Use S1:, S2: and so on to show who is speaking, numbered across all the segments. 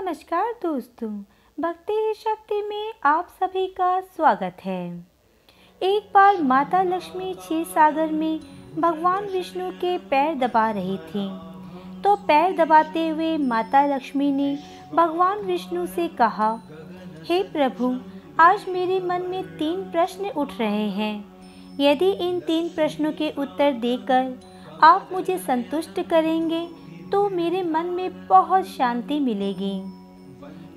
S1: नमस्कार दोस्तों, भक्ति ही शक्ति में आप सभी का स्वागत है। एक बार माता लक्ष्मी क्षीर सागर में भगवान विष्णु के पैर दबा रही थी तो पैर दबाते हुए माता लक्ष्मी ने भगवान विष्णु से कहा, हे प्रभु, आज मेरे मन में तीन प्रश्न उठ रहे हैं। यदि इन तीन प्रश्नों के उत्तर देकर आप मुझे संतुष्ट करेंगे तो मेरे मन में बहुत शांति मिलेगी।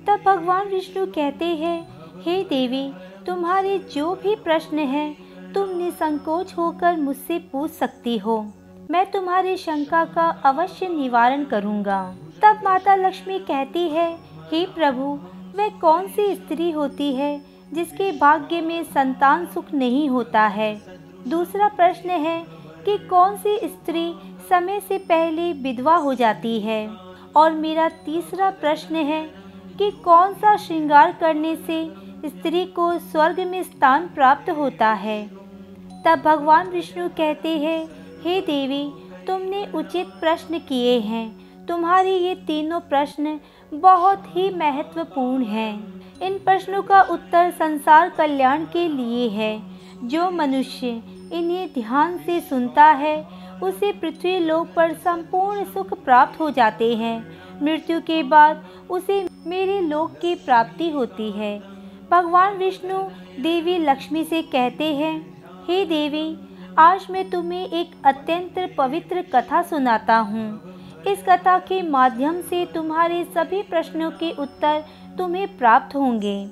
S1: तब भगवान विष्णु कहते हैं, हे देवी, तुम्हारे जो भी प्रश्न हैं, तुम निसंकोच होकर मुझसे पूछ सकती हो। मैं तुम्हारी शंका का अवश्य निवारण करूँगा। तब माता लक्ष्मी कहती है, हे प्रभु, वह कौन सी स्त्री होती है जिसके भाग्य में संतान सुख नहीं होता है? दूसरा प्रश्न है कि कौन सी स्त्री समय से पहले विधवा हो जाती है। और मेरा तीसरा प्रश्न है कि कौन सा श्रृंगार करने से स्त्री को स्वर्ग में स्थान प्राप्त होता है? तब भगवान विष्णु कहते हैं, हे देवी, तुमने उचित प्रश्न किए हैं। तुम्हारे ये तीनों प्रश्न बहुत ही महत्वपूर्ण हैं। इन प्रश्नों का उत्तर संसार कल्याण के लिए है। जो मनुष्य इन्हें ध्यान से सुनता है उसे पृथ्वी लोक पर संपूर्ण सुख प्राप्त हो जाते हैं। मृत्यु के बाद उसे मेरे लोक की प्राप्ति होती है। भगवान विष्णु देवी लक्ष्मी से कहते हैं, हे देवी, आज मैं तुम्हें एक अत्यंत पवित्र कथा सुनाता हूँ। इस कथा के माध्यम से तुम्हारे सभी प्रश्नों के उत्तर तुम्हें प्राप्त होंगे।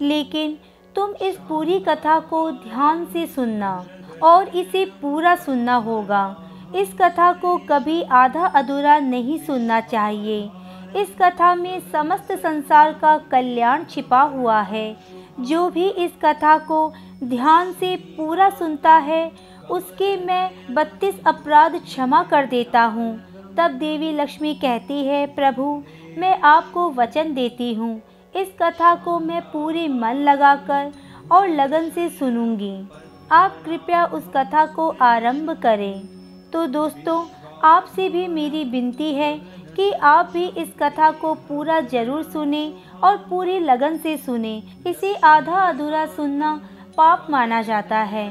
S1: लेकिन तुम इस पूरी कथा को ध्यान से सुनना और इसे पूरा सुनना होगा। इस कथा को कभी आधा अधूरा नहीं सुनना चाहिए। इस कथा में समस्त संसार का कल्याण छिपा हुआ है। जो भी इस कथा को ध्यान से पूरा सुनता है, उसके मैं बत्तीस अपराध क्षमा कर देता हूँ। तब देवी लक्ष्मी कहती है, प्रभु, मैं आपको वचन देती हूँ। इस कथा को मैं पूरे मन लगाकर और लगन से सुनूँगी। आप कृपया उस कथा को आरंभ करें। तो दोस्तों, आपसे भी मेरी विनती है कि आप भी इस कथा को पूरा ज़रूर सुने और पूरी लगन से सुने। इसे आधा अधूरा सुनना पाप माना जाता है।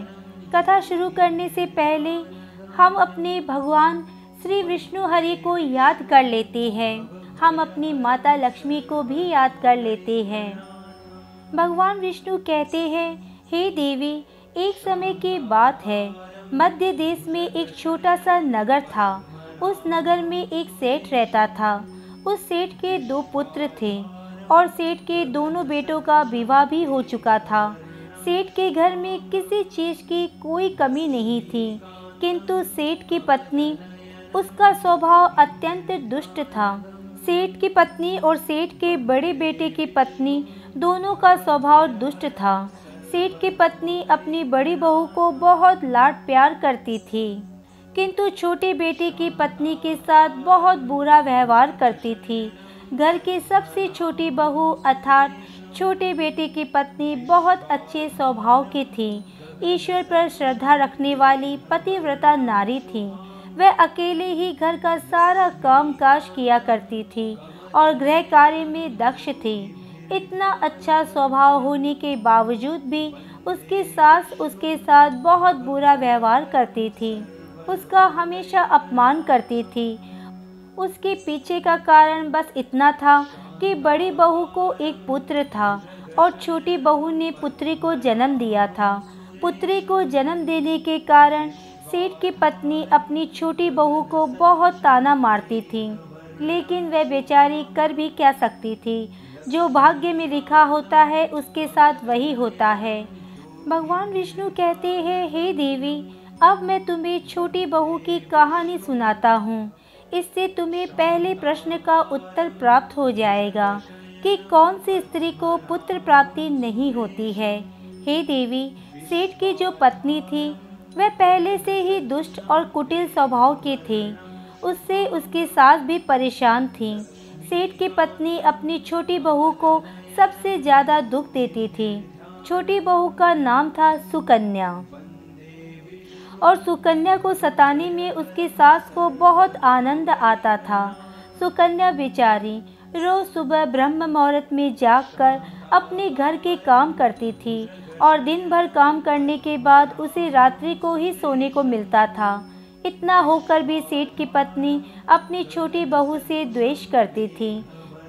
S1: कथा शुरू करने से पहले हम अपने भगवान श्री विष्णु हरि को याद कर लेते हैं। हम अपनी माता लक्ष्मी को भी याद कर लेते हैं। भगवान विष्णु कहते हैं, हे देवी, एक समय की बात है। मध्य देश में एक छोटा सा नगर था। उस नगर में एक सेठ रहता था। उस सेठ के दो पुत्र थे और सेठ के दोनों बेटों का विवाह भी हो चुका था। सेठ के घर में किसी चीज़ की कोई कमी नहीं थी, किंतु सेठ की पत्नी, उसका स्वभाव अत्यंत दुष्ट था। सेठ की पत्नी और सेठ के बड़े बेटे की पत्नी, दोनों का स्वभाव दुष्ट था। सेठ की पत्नी अपनी बड़ी बहू को बहुत लाड प्यार करती थी, किंतु छोटे बेटे की पत्नी के साथ बहुत बुरा व्यवहार करती थी। घर की सबसे छोटी बहू अर्थात छोटे बेटे की पत्नी बहुत अच्छे स्वभाव की थी, ईश्वर पर श्रद्धा रखने वाली पतिव्रता नारी थी। वह अकेले ही घर का सारा काम काज किया करती थी और गृह कार्य में दक्ष थी। इतना अच्छा स्वभाव होने के बावजूद भी उसकी सास उसके साथ बहुत बुरा व्यवहार करती थी। उसका हमेशा अपमान करती थी। उसके पीछे का कारण बस इतना था कि बड़ी बहू को एक पुत्र था और छोटी बहू ने पुत्री को जन्म दिया था। पुत्री को जन्म देने के कारण सेठ की पत्नी अपनी छोटी बहू को बहुत ताना मारती थी, लेकिन वह बेचारी कर भी क्या सकती थी। जो भाग्य में लिखा होता है, उसके साथ वही होता है। भगवान विष्णु कहते हैं, हे देवी, अब मैं तुम्हें छोटी बहू की कहानी सुनाता हूँ। इससे तुम्हें पहले प्रश्न का उत्तर प्राप्त हो जाएगा कि कौन सी स्त्री को पुत्र प्राप्ति नहीं होती है। हे देवी, सेठ की जो पत्नी थी, वह पहले से ही दुष्ट और कुटिल स्वभाव की थी। उससे उसकी सास भी परेशान थी। सेठ की पत्नी अपनी छोटी बहू को सबसे ज़्यादा दुख देती थी। छोटी बहू का नाम था सुकन्या। और सुकन्या को सताने में उसकी सास को बहुत आनंद आता था। सुकन्या बेचारी रोज सुबह ब्रह्म मुहूर्त में जागकर अपने घर के काम करती थी और दिन भर काम करने के बाद उसे रात्रि को ही सोने को मिलता था। इतना होकर भी सेठ की पत्नी अपनी छोटी बहू से द्वेष करती थी।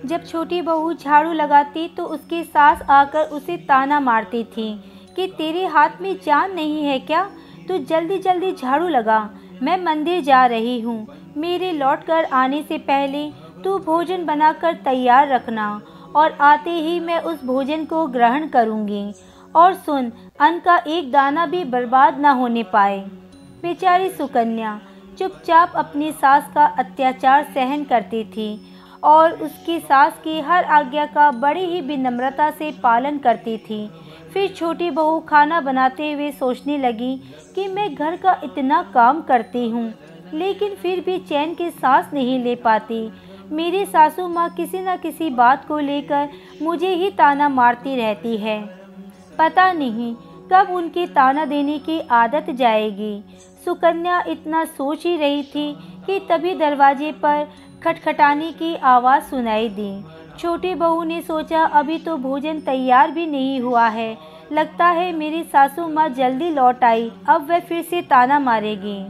S1: जब छोटी बहू झाड़ू लगाती तो उसकी सास आकर उसे ताना मारती थी कि तेरे हाथ में जान नहीं है क्या? तू जल्दी जल्दी झाड़ू लगा, मैं मंदिर जा रही हूँ। मेरे लौट कर आने से पहले तू भोजन बनाकर तैयार रखना और आते ही मैं उस भोजन को ग्रहण करूँगी। और सुन, अन्न का एक दाना भी बर्बाद न होने पाए। बेचारी सुकन्या चुपचाप अपनी सास का अत्याचार सहन करती थी और उसकी सास की हर आज्ञा का बड़ी ही विनम्रता से पालन करती थी। फिर छोटी बहू खाना बनाते हुए सोचने लगी कि मैं घर का इतना काम करती हूँ, लेकिन फिर भी चैन की सांस नहीं ले पाती। मेरी सासू माँ किसी न किसी बात को लेकर मुझे ही ताना मारती रहती है। पता नहीं कब उनकी ताना देने की आदत जाएगी। सुकन्या इतना सोच ही रही थी कि तभी दरवाजे पर खटखटाने की आवाज़ सुनाई दी। छोटी बहू ने सोचा, अभी तो भोजन तैयार भी नहीं हुआ है। लगता है मेरी सासू माँ जल्दी लौट आई, अब वह फिर से ताना मारेगी।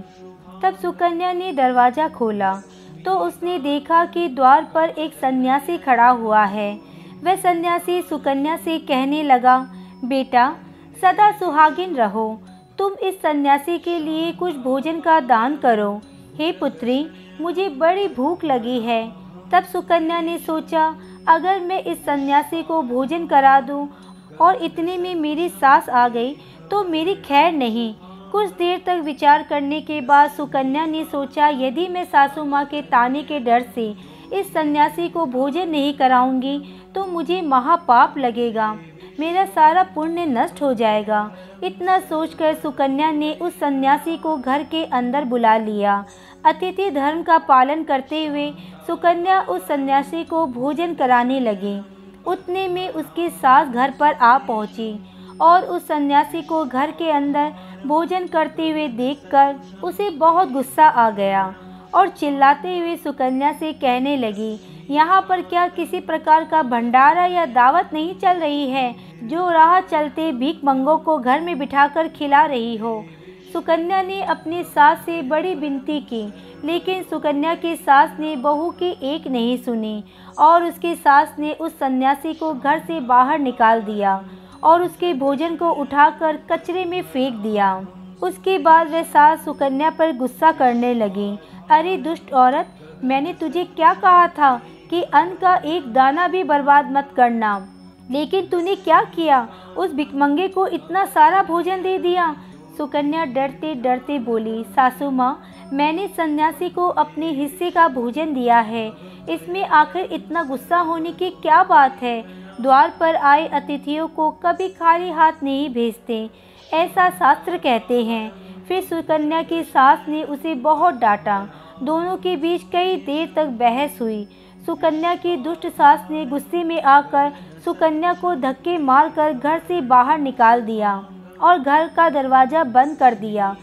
S1: तब सुकन्या ने दरवाज़ा खोला। तो उसने देखा कि द्वार पर एक सन्यासी खड़ा हुआ है। वह सन्यासी सुकन्या से कहने लगा, बेटा, सदा सुहागिन रहो। तुम इस सन्यासी के लिए कुछ भोजन का दान करो। हे पुत्री, मुझे बड़ी भूख लगी है। तब सुकन्या ने सोचा, अगर मैं इस सन्यासी को भोजन करा दूँ और इतने में मेरी सास आ गई तो मेरी खैर नहीं। कुछ देर तक विचार करने के बाद सुकन्या ने सोचा, यदि मैं सासू माँ के ताने के डर से इस सन्यासी को भोजन नहीं कराऊँगी तो मुझे महापाप लगेगा। मेरा सारा पुण्य नष्ट हो जाएगा। इतना सोचकर सुकन्या ने उस सन्यासी को घर के अंदर बुला लिया। अतिथि धर्म का पालन करते हुए सुकन्या उस सन्यासी को भोजन कराने लगी। उतने में उसकी सास घर पर आ पहुँची और उस सन्यासी को घर के अंदर भोजन करते हुए देखकर उसे बहुत गुस्सा आ गया और चिल्लाते हुए सुकन्या से कहने लगी यहाँ पर क्या किसी प्रकार का भंडारा या दावत नहीं चल रही है? जो राह चलते भीख मंगों को घर में बिठाकर खिला रही हो। सुकन्या ने अपनी सास से बड़ी विनती की, लेकिन सुकन्या की सास ने बहू की एक नहीं सुनी, और उसकी सास ने उस सन्यासी को घर से बाहर निकाल दिया, और उसके भोजन को उठाकर कचरे में फेंक दिया। उसके बाद वह सास सुकन्या पर गुस्सा करने लगी। अरे दुष्ट औरत मैंने तुझे क्या कहा था कि अन्न का एक दाना भी बर्बाद मत करना। लेकिन तूने क्या किया? उस भिकमंगे को इतना सारा भोजन दे दिया। सुकन्या डरते डरते बोली, सासू माँ, मैंने सन्यासी को अपने हिस्से का भोजन दिया है। इसमें आखिर इतना गुस्सा होने की क्या बात है? द्वार पर आए अतिथियों को कभी खाली हाथ नहीं भेजते। ऐसा शास्त्र कहते हैं। फिर सुकन्या की सास ने उसे बहुत डांटा। दोनों के बीच कई देर तक बहस हुई। सुकन्या की दुष्ट सास ने गुस्से में आकर सुकन्या को धक्के मारकर घर से बाहर निकाल दिया और घर का दरवाज़ा बंद कर दिया।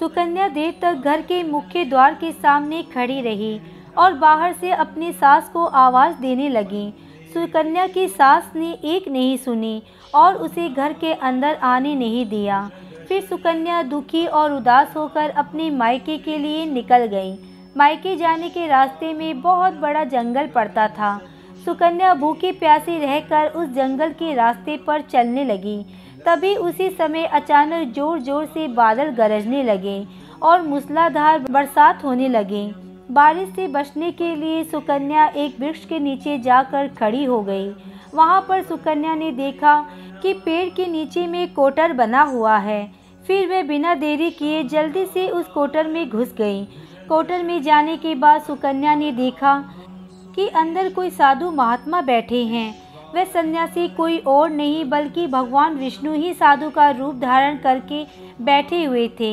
S1: सुकन्या देर तक घर के मुख्य द्वार के सामने खड़ी रही और बाहर से अपनी सास को आवाज़ देने लगी। सुकन्या की सास ने एक नहीं सुनी और उसे घर के अंदर आने नहीं दिया। फिर सुकन्या दुखी और उदास होकर अपने मायके के लिए निकल गई। मायके जाने के रास्ते में बहुत बड़ा जंगल पड़ता था। सुकन्या भूखी प्यासी रहकर उस जंगल के रास्ते पर चलने लगी। तभी उसी समय अचानक ज़ोर ज़ोर से बादल गरजने लगे और मूसलाधार बरसात होने लगी। बारिश से बचने के लिए सुकन्या एक वृक्ष के नीचे जाकर खड़ी हो गई। वहाँ पर सुकन्या ने देखा कि पेड़ के नीचे में कोटर बना हुआ है। फिर वे बिना देरी किए जल्दी से उस कोटर में घुस गई कोटर में जाने के बाद सुकन्या ने देखा कि अंदर कोई साधु महात्मा बैठे हैं। वह सन्यासी कोई और नहीं, बल्कि भगवान विष्णु ही साधु का रूप धारण करके बैठे हुए थे।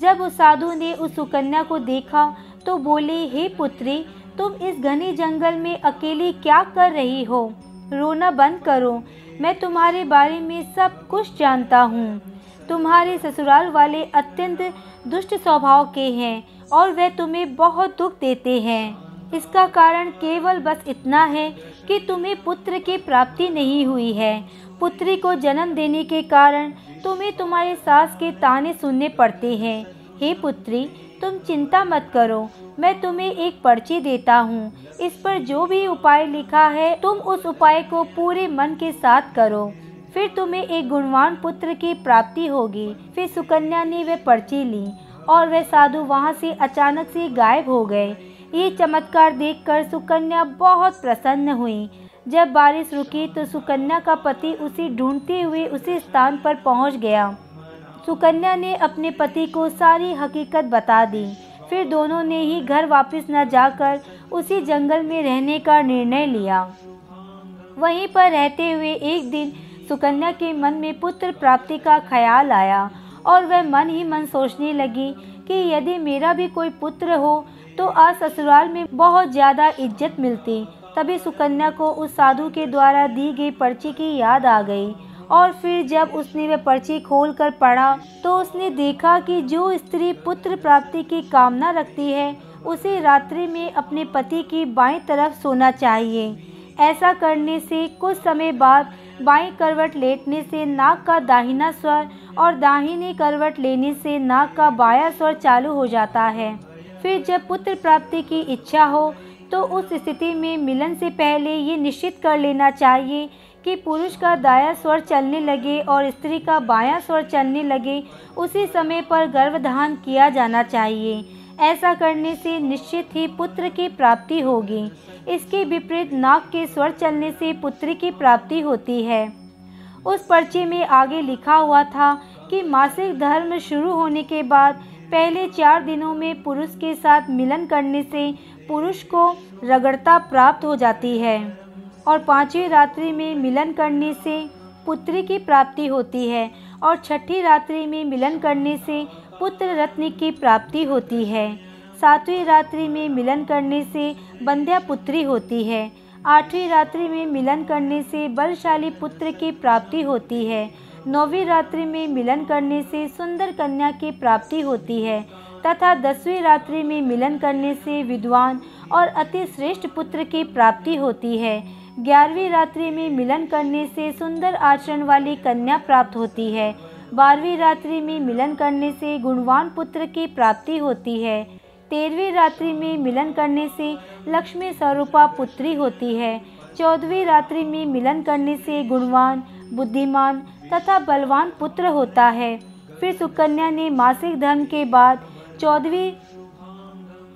S1: जब उस साधु ने उस सुकन्या को देखा तो बोले, हे पुत्री, तुम इस घने जंगल में अकेली क्या कर रही हो? रोना बंद करो। मैं तुम्हारे बारे में सब कुछ जानता हूँ। तुम्हारे ससुराल वाले अत्यंत दुष्ट स्वभाव के हैं। और वह तुम्हें बहुत दुख देते हैं। इसका कारण केवल बस इतना है कि तुम्हें पुत्र की प्राप्ति नहीं हुई है। पुत्री को जन्म देने के कारण तुम्हें तुम्हारे सास के ताने सुनने पड़ते हैं। हे पुत्री, तुम चिंता मत करो, मैं तुम्हें एक पर्ची देता हूँ। इस पर जो भी उपाय लिखा है, तुम उस उपाय को पूरे मन के साथ करो। फिर तुम्हें एक गुणवान पुत्र की प्राप्ति होगी। फिर सुकन्या ने वह पर्ची ली। और वह साधु वहाँ से अचानक से गायब हो गए। ये चमत्कार देखकर सुकन्या बहुत प्रसन्न हुई। जब बारिश रुकी तो सुकन्या का पति उसे ढूंढते हुए उसी स्थान पर पहुँच गया। सुकन्या ने अपने पति को सारी हकीकत बता दी। फिर दोनों ने ही घर वापस न जाकर उसी जंगल में रहने का निर्णय लिया। वहीं पर रहते हुए एक दिन सुकन्या के मन में पुत्र प्राप्ति का ख्याल आया और वह मन ही मन सोचने लगी कि यदि मेरा भी कोई पुत्र हो तो आज ससुराल में बहुत ज़्यादा इज़्ज़त मिलती। तभी सुकन्या को उस साधु के द्वारा दी गई पर्ची की याद आ गई। और फिर जब उसने वह पर्ची खोल कर पढ़ा तो उसने देखा कि जो स्त्री पुत्र प्राप्ति की कामना रखती है, उसे रात्रि में अपने पति की बाएँ तरफ़ सोना चाहिए। ऐसा करने से कुछ समय बाद बाएँ करवट लेटने से नाक का दाहिना स्वर और दाहिनी करवट लेने से नाक का बाया स्वर चालू हो जाता है। फिर जब पुत्र प्राप्ति की इच्छा हो तो उस स्थिति में मिलन से पहले ये निश्चित कर लेना चाहिए कि पुरुष का दाया स्वर चलने लगे और स्त्री का बायां स्वर चलने लगे, उसी समय पर गर्भधान किया जाना चाहिए। ऐसा करने से निश्चित ही पुत्र की प्राप्ति होगी। इसके विपरीत नाक के स्वर चलने से पुत्री की प्राप्ति होती है। उस पर्चे में आगे लिखा हुआ था कि मासिक धर्म शुरू होने के बाद पहले चार दिनों में पुरुष के साथ मिलन करने से पुरुष को रगड़ता प्राप्त हो जाती है और पांचवी रात्रि में मिलन करने से पुत्री की प्राप्ति होती है और छठी रात्रि में मिलन करने से पुत्र रत्न की प्राप्ति होती है। सातवीं रात्रि में मिलन करने से बंध्या पुत्री होती है आठवीं रात्रि में मिलन करने से बलशाली पुत्र की प्राप्ति होती है। नौवीं रात्रि में मिलन करने से सुंदर कन्या की प्राप्ति होती है। तथा दसवीं रात्रि में मिलन करने से विद्वान और अति श्रेष्ठ पुत्र की प्राप्ति होती है। ग्यारहवीं रात्रि में मिलन करने से सुंदर आचरण वाली कन्या प्राप्त होती है। बारहवीं रात्रि में मिलन करने से गुणवान पुत्र की प्राप्ति होती है। तेरहवीं रात्रि में मिलन करने से लक्ष्मी स्वरूपा पुत्री होती है। चौदहवीं रात्रि में मिलन करने से गुणवान, बुद्धिमान तथा बलवान पुत्र होता है। फिर सुकन्या ने मासिक धर्म के बाद चौदहवीं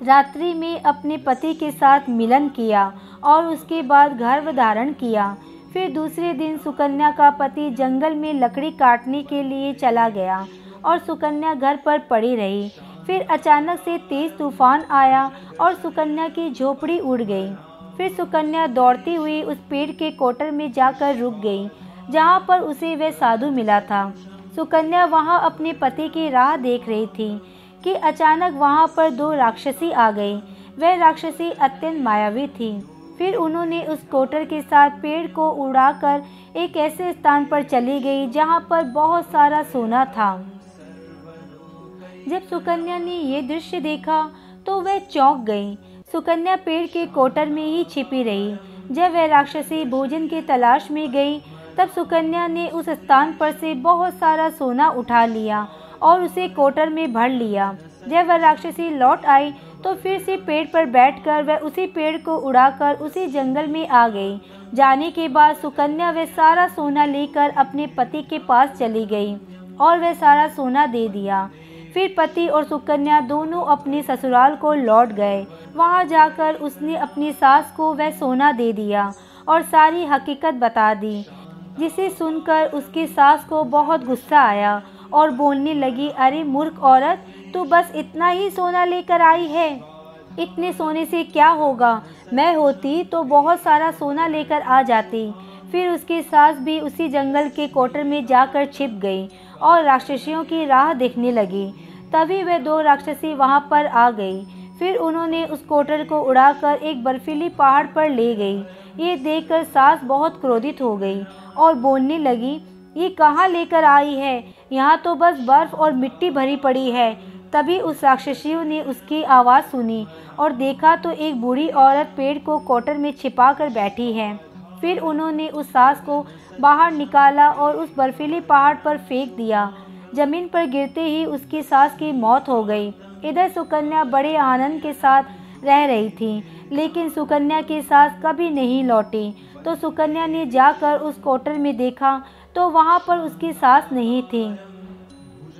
S1: रात्रि में अपने पति के साथ मिलन किया और उसके बाद गर्भ धारण किया। फिर दूसरे दिन सुकन्या का पति जंगल में लकड़ी काटने के लिए चला गया और सुकन्या घर पर पड़ी रही। फिर अचानक से तेज तूफ़ान आया और सुकन्या की झोपड़ी उड़ गई। फिर सुकन्या दौड़ती हुई उस पेड़ के कोटर में जाकर रुक गई, जहाँ पर उसे वह साधु मिला था। सुकन्या वहाँ अपने पति की राह देख रही थी कि अचानक वहाँ पर दो राक्षसी आ गई वह राक्षसी अत्यंत मायावी थी। फिर उन्होंने उस कोटर के साथ पेड़ को उड़ाकर एक ऐसे स्थान पर चली गई जहाँ पर बहुत सारा सोना था। जब सुकन्या ने ये दृश्य देखा तो वह चौंक गई। सुकन्या पेड़ के कोटर में ही छिपी रही। जब वह राक्षसी भोजन के तलाश में गई, तब सुकन्या ने उस स्थान पर से बहुत सारा सोना उठा लिया और उसे कोटर में भर लिया। जब वह राक्षसी लौट आई तो फिर से पेड़ पर बैठकर वह उसी पेड़ को उड़ाकर उसी जंगल में आ गई। जाने के बाद सुकन्या वह सारा सोना लेकर अपने पति के पास चली गई और वह सारा सोना दे दिया। फिर पति और सुकन्या दोनों अपने ससुराल को लौट गए। वहाँ जाकर उसने अपनी सास को वह सोना दे दिया और सारी हकीकत बता दी, जिसे सुनकर उसकी सास को बहुत गुस्सा आया और बोलने लगी, अरे मूर्ख औरत, तू बस इतना ही सोना लेकर आई है। इतने सोने से क्या होगा? मैं होती तो बहुत सारा सोना लेकर आ जाती। फिर उसकी सास भी उसी जंगल के कोटर में जाकर छिप गई और राक्षसियों की राह देखने लगी। तभी वह दो राक्षसी वहाँ पर आ गई। फिर उन्होंने उस कोटर को उड़ाकर एक बर्फीली पहाड़ पर ले गई। ये देखकर सास बहुत क्रोधित हो गई और बोलने लगी, ये कहाँ लेकर आई है? यहाँ तो बस बर्फ़ और मिट्टी भरी पड़ी है। तभी उस राक्षसियों ने उसकी आवाज़ सुनी और देखा तो एक बूढ़ी औरत पेड़ को कोटर में छिपा कर बैठी है। फिर उन्होंने उस सास को बाहर निकाला और उस बर्फीले पहाड़ पर फेंक दिया। ज़मीन पर गिरते ही उसकी सास की मौत हो गई। इधर सुकन्या बड़े आनंद के साथ रह रही थी, लेकिन सुकन्या की सास कभी नहीं लौटी। तो सुकन्या ने जाकर उस कोटर में देखा तो वहाँ पर उसकी सास नहीं थी।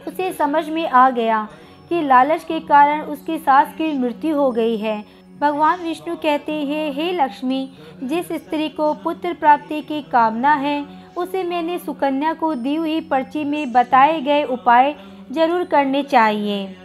S1: उसे समझ में आ गया कि लालच के कारण उसकी सास की मृत्यु हो गई है। भगवान विष्णु कहते हैं, हे लक्ष्मी, जिस स्त्री को पुत्र प्राप्ति की कामना है, उसे मैंने सुकन्या को दी हुई पर्ची में बताए गए उपाय ज़रूर करने चाहिए।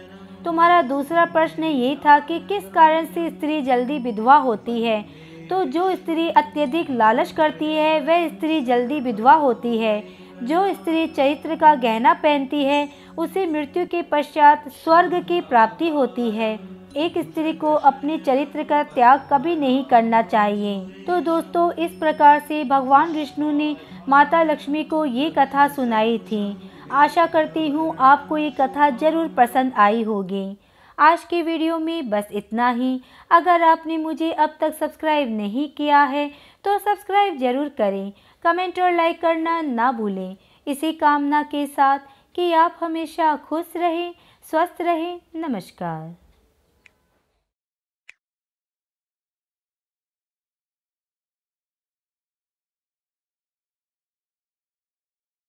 S1: तुम्हारा दूसरा प्रश्न ये था कि किस कारण से स्त्री जल्दी विधवा होती है? तो जो स्त्री अत्यधिक लालच करती है, वह स्त्री जल्दी विधवा होती है। जो स्त्री चरित्र का गहना पहनती है, उसे मृत्यु के पश्चात स्वर्ग की प्राप्ति होती है। एक स्त्री को अपने चरित्र का त्याग कभी नहीं करना चाहिए। तो दोस्तों, इस प्रकार से भगवान विष्णु ने माता लक्ष्मी को ये कथा सुनाई थी। आशा करती हूँ आपको ये कथा ज़रूर पसंद आई होगी। आज के वीडियो में बस इतना ही। अगर आपने मुझे अब तक सब्सक्राइब नहीं किया है तो सब्सक्राइब ज़रूर करें। कमेंट और लाइक करना ना भूलें। इसी कामना के साथ कि आप हमेशा खुश रहें, स्वस्थ रहें। नमस्कार।